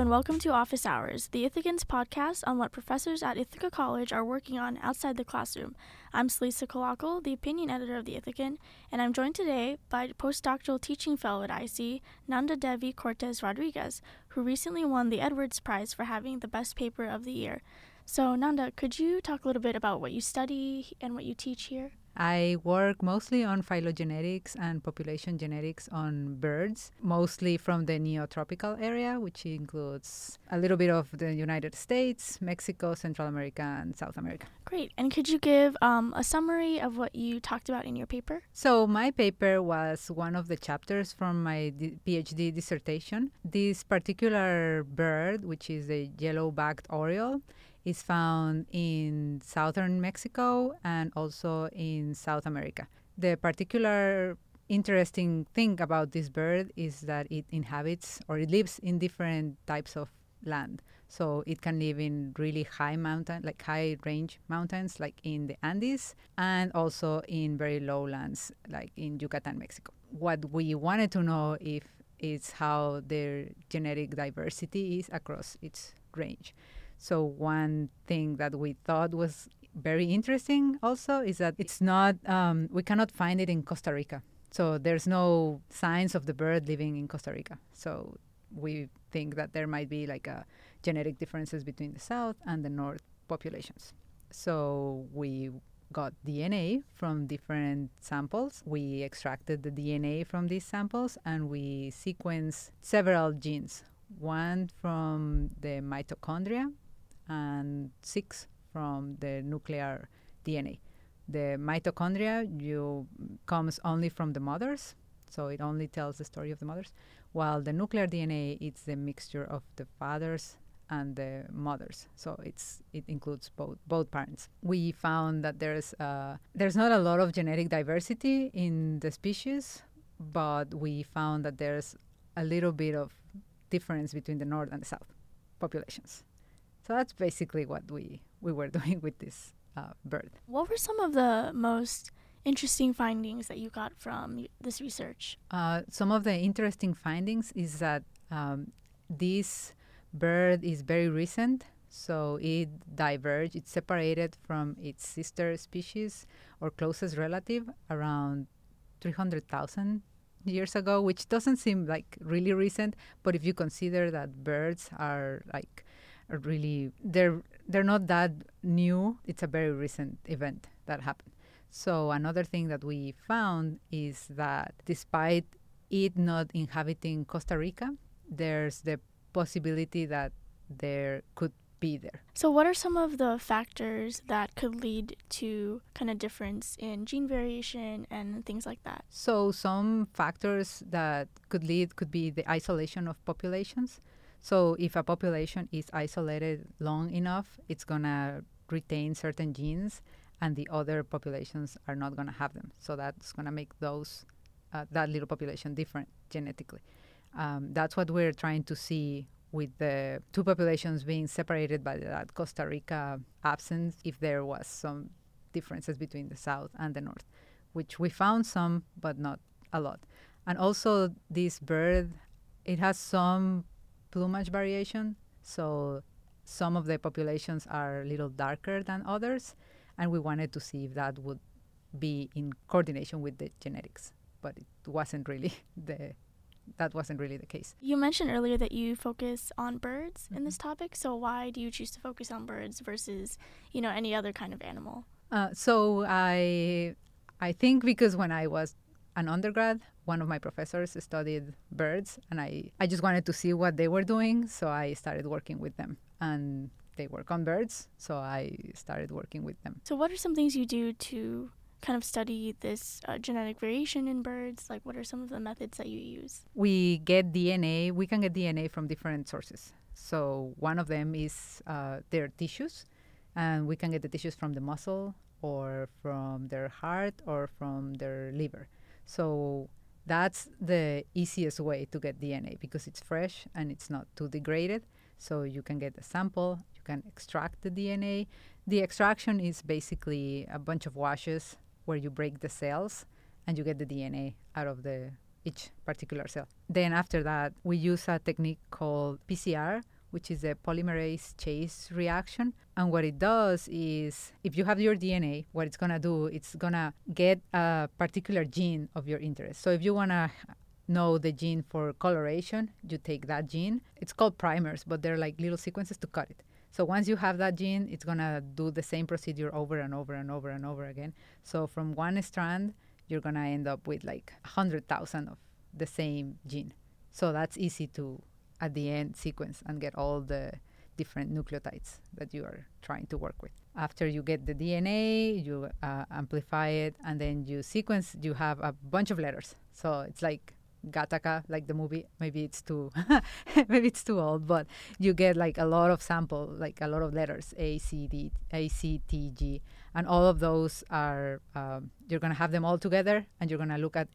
and welcome to Office Hours, the Ithacans podcast on what professors at Ithaca College are working on outside the classroom. I'm Celisa Calacal, the opinion editor of the Ithacan, and I'm joined today by postdoctoral teaching fellow at IC, Nandadevi Cortes Rodriguez, who recently won the Edwards Prize for having the best paper of the year. So, Nanda, could you talk a little bit about what you study and what you teach here? I work mostly on phylogenetics and population genetics on birds, mostly from the neotropical area, which includes a little bit of the United States, Mexico, Central America, and South America. Great. And could you give um, a summary of what you talked about in your paper? So, my paper was one of the chapters from my d- PhD dissertation. This particular bird, which is a yellow backed oriole, is found in southern Mexico and also in South America. The particular interesting thing about this bird is that it inhabits or it lives in different types of land. So it can live in really high mountain, like high range mountains, like in the Andes, and also in very low lands, like in Yucatan, Mexico. What we wanted to know if is how their genetic diversity is across its range. So one thing that we thought was very interesting also is that it's not um, we cannot find it in Costa Rica. So there's no signs of the bird living in Costa Rica. So we think that there might be like a genetic differences between the south and the north populations. So we got DNA from different samples. We extracted the DNA from these samples and we sequenced several genes. One from the mitochondria, and six from the nuclear DNA. The mitochondria you comes only from the mothers, so it only tells the story of the mothers, while the nuclear DNA it's the mixture of the fathers and the mothers, so it's it includes both both parents. We found that there's uh, there's not a lot of genetic diversity in the species, but we found that there's a little bit of difference between the north and the south populations. So that's basically what we, we were doing with this uh, bird. What were some of the most interesting findings that you got from this research? Uh, some of the interesting findings is that um, this bird is very recent. So it diverged, it separated from its sister species or closest relative around 300,000 years ago, which doesn't seem like really recent. But if you consider that birds are like really they're they're not that new. It's a very recent event that happened. So another thing that we found is that despite it not inhabiting Costa Rica, there's the possibility that there could be there. So, what are some of the factors that could lead to kind of difference in gene variation and things like that? So, some factors that could lead could be the isolation of populations. So if a population is isolated long enough, it's going to retain certain genes and the other populations are not going to have them. So that's going to make those uh, that little population different genetically. Um, that's what we're trying to see with the two populations being separated by that Costa Rica absence, if there was some differences between the south and the north, which we found some, but not a lot. And also, this bird, it has some plumage variation. So some of the populations are a little darker than others, and we wanted to see if that would be in coordination with the genetics, but it wasn't really the that wasn't really the case. You mentioned earlier that you focus on birds mm-hmm. in this mm-hmm. topic. So why do you choose to focus on birds versus, you know, any other kind of animal? Uh, so I I think because when I was an undergrad, one of my professors studied birds, and I, I just wanted to see what they were doing, so I started working with them. And they work on birds, so I started working with them. So, what are some things you do to kind of study this uh, genetic variation in birds? Like, what are some of the methods that you use? We get DNA, we can get DNA from different sources. So, one of them is uh, their tissues, and we can get the tissues from the muscle or from their heart or from their liver. So that's the easiest way to get DNA because it's fresh and it's not too degraded. So you can get a sample, you can extract the DNA. The extraction is basically a bunch of washes where you break the cells and you get the DNA out of the each particular cell. Then after that, we use a technique called PCR, which is a polymerase chain reaction. And what it does is, if you have your DNA, what it's gonna do, it's gonna get a particular gene of your interest. So if you wanna know the gene for coloration, you take that gene. It's called primers, but they're like little sequences to cut it. So once you have that gene, it's gonna do the same procedure over and over and over and over again. So from one strand, you're gonna end up with like hundred thousand of the same gene. So that's easy to at the end sequence and get all the different nucleotides that you are trying to work with. After you get the DNA, you uh, amplify it, and then you sequence. You have a bunch of letters. So it's like Gattaca, like the movie. Maybe it's too, maybe it's too old, but you get like a lot of sample, like a lot of letters A, C, D, A, C, T, G, and all of those are. Um, you're gonna have them all together, and you're gonna look at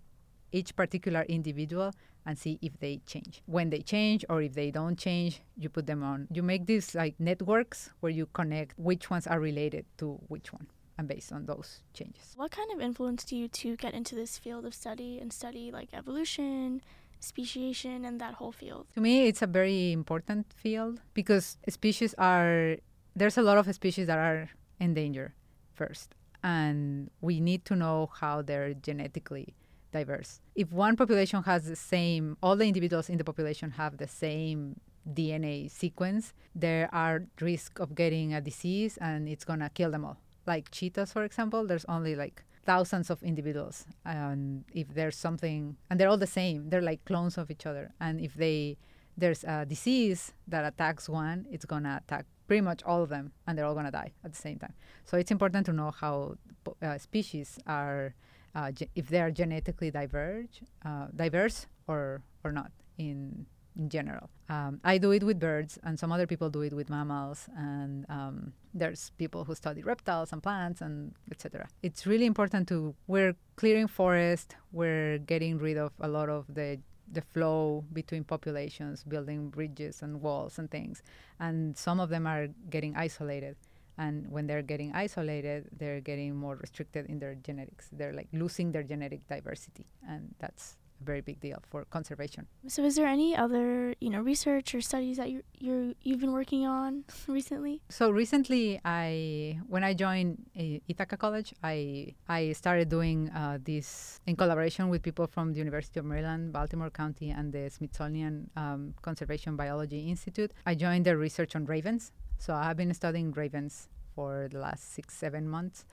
each particular individual and see if they change. When they change or if they don't change, you put them on. You make these like networks where you connect which ones are related to which one and based on those changes. What kind of influenced you to get into this field of study and study like evolution, speciation, and that whole field? To me, it's a very important field because species are, there's a lot of species that are endangered first. And we need to know how they're genetically diverse. If one population has the same, all the individuals in the population have the same DNA sequence, there are risk of getting a disease and it's gonna kill them all like cheetahs, for example, there's only like thousands of individuals. And if there's something, and they're all the same, they're like clones of each other. And if they there's a disease that attacks one, it's gonna attack pretty much all of them, and they're all gonna die at the same time. So it's important to know how uh, species are, uh, if they are genetically diverge, uh, diverse or or not in in general. Um, I do it with birds, and some other people do it with mammals, and um, there's people who study reptiles and plants and etc. It's really important to we're clearing forest, we're getting rid of a lot of the the flow between populations, building bridges and walls and things, and some of them are getting isolated. And when they're getting isolated, they're getting more restricted in their genetics. They're like losing their genetic diversity, and that's a very big deal for conservation. So, is there any other you know research or studies that you you you've been working on recently? So recently, I when I joined uh, Ithaca College, I I started doing uh, this in collaboration with people from the University of Maryland, Baltimore County, and the Smithsonian um, Conservation Biology Institute. I joined their research on ravens. So I have been studying ravens for the last six seven months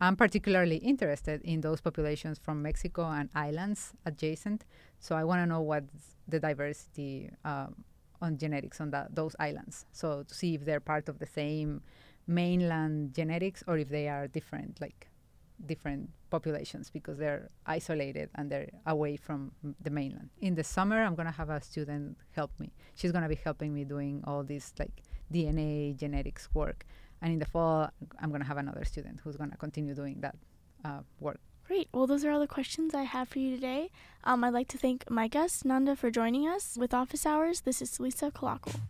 I'm particularly interested in those populations from Mexico and islands adjacent. So I want to know what's the diversity um, on genetics on that, those islands. So to see if they're part of the same mainland genetics or if they are different, like different populations because they're isolated and they're away from the mainland. In the summer, I'm going to have a student help me. She's going to be helping me doing all this like DNA genetics work and in the fall i'm going to have another student who's going to continue doing that uh, work Great. Well, those are all the questions I have for you today. Um, I'd like to thank my guest, Nanda, for joining us with Office Hours. This is Lisa Calacal.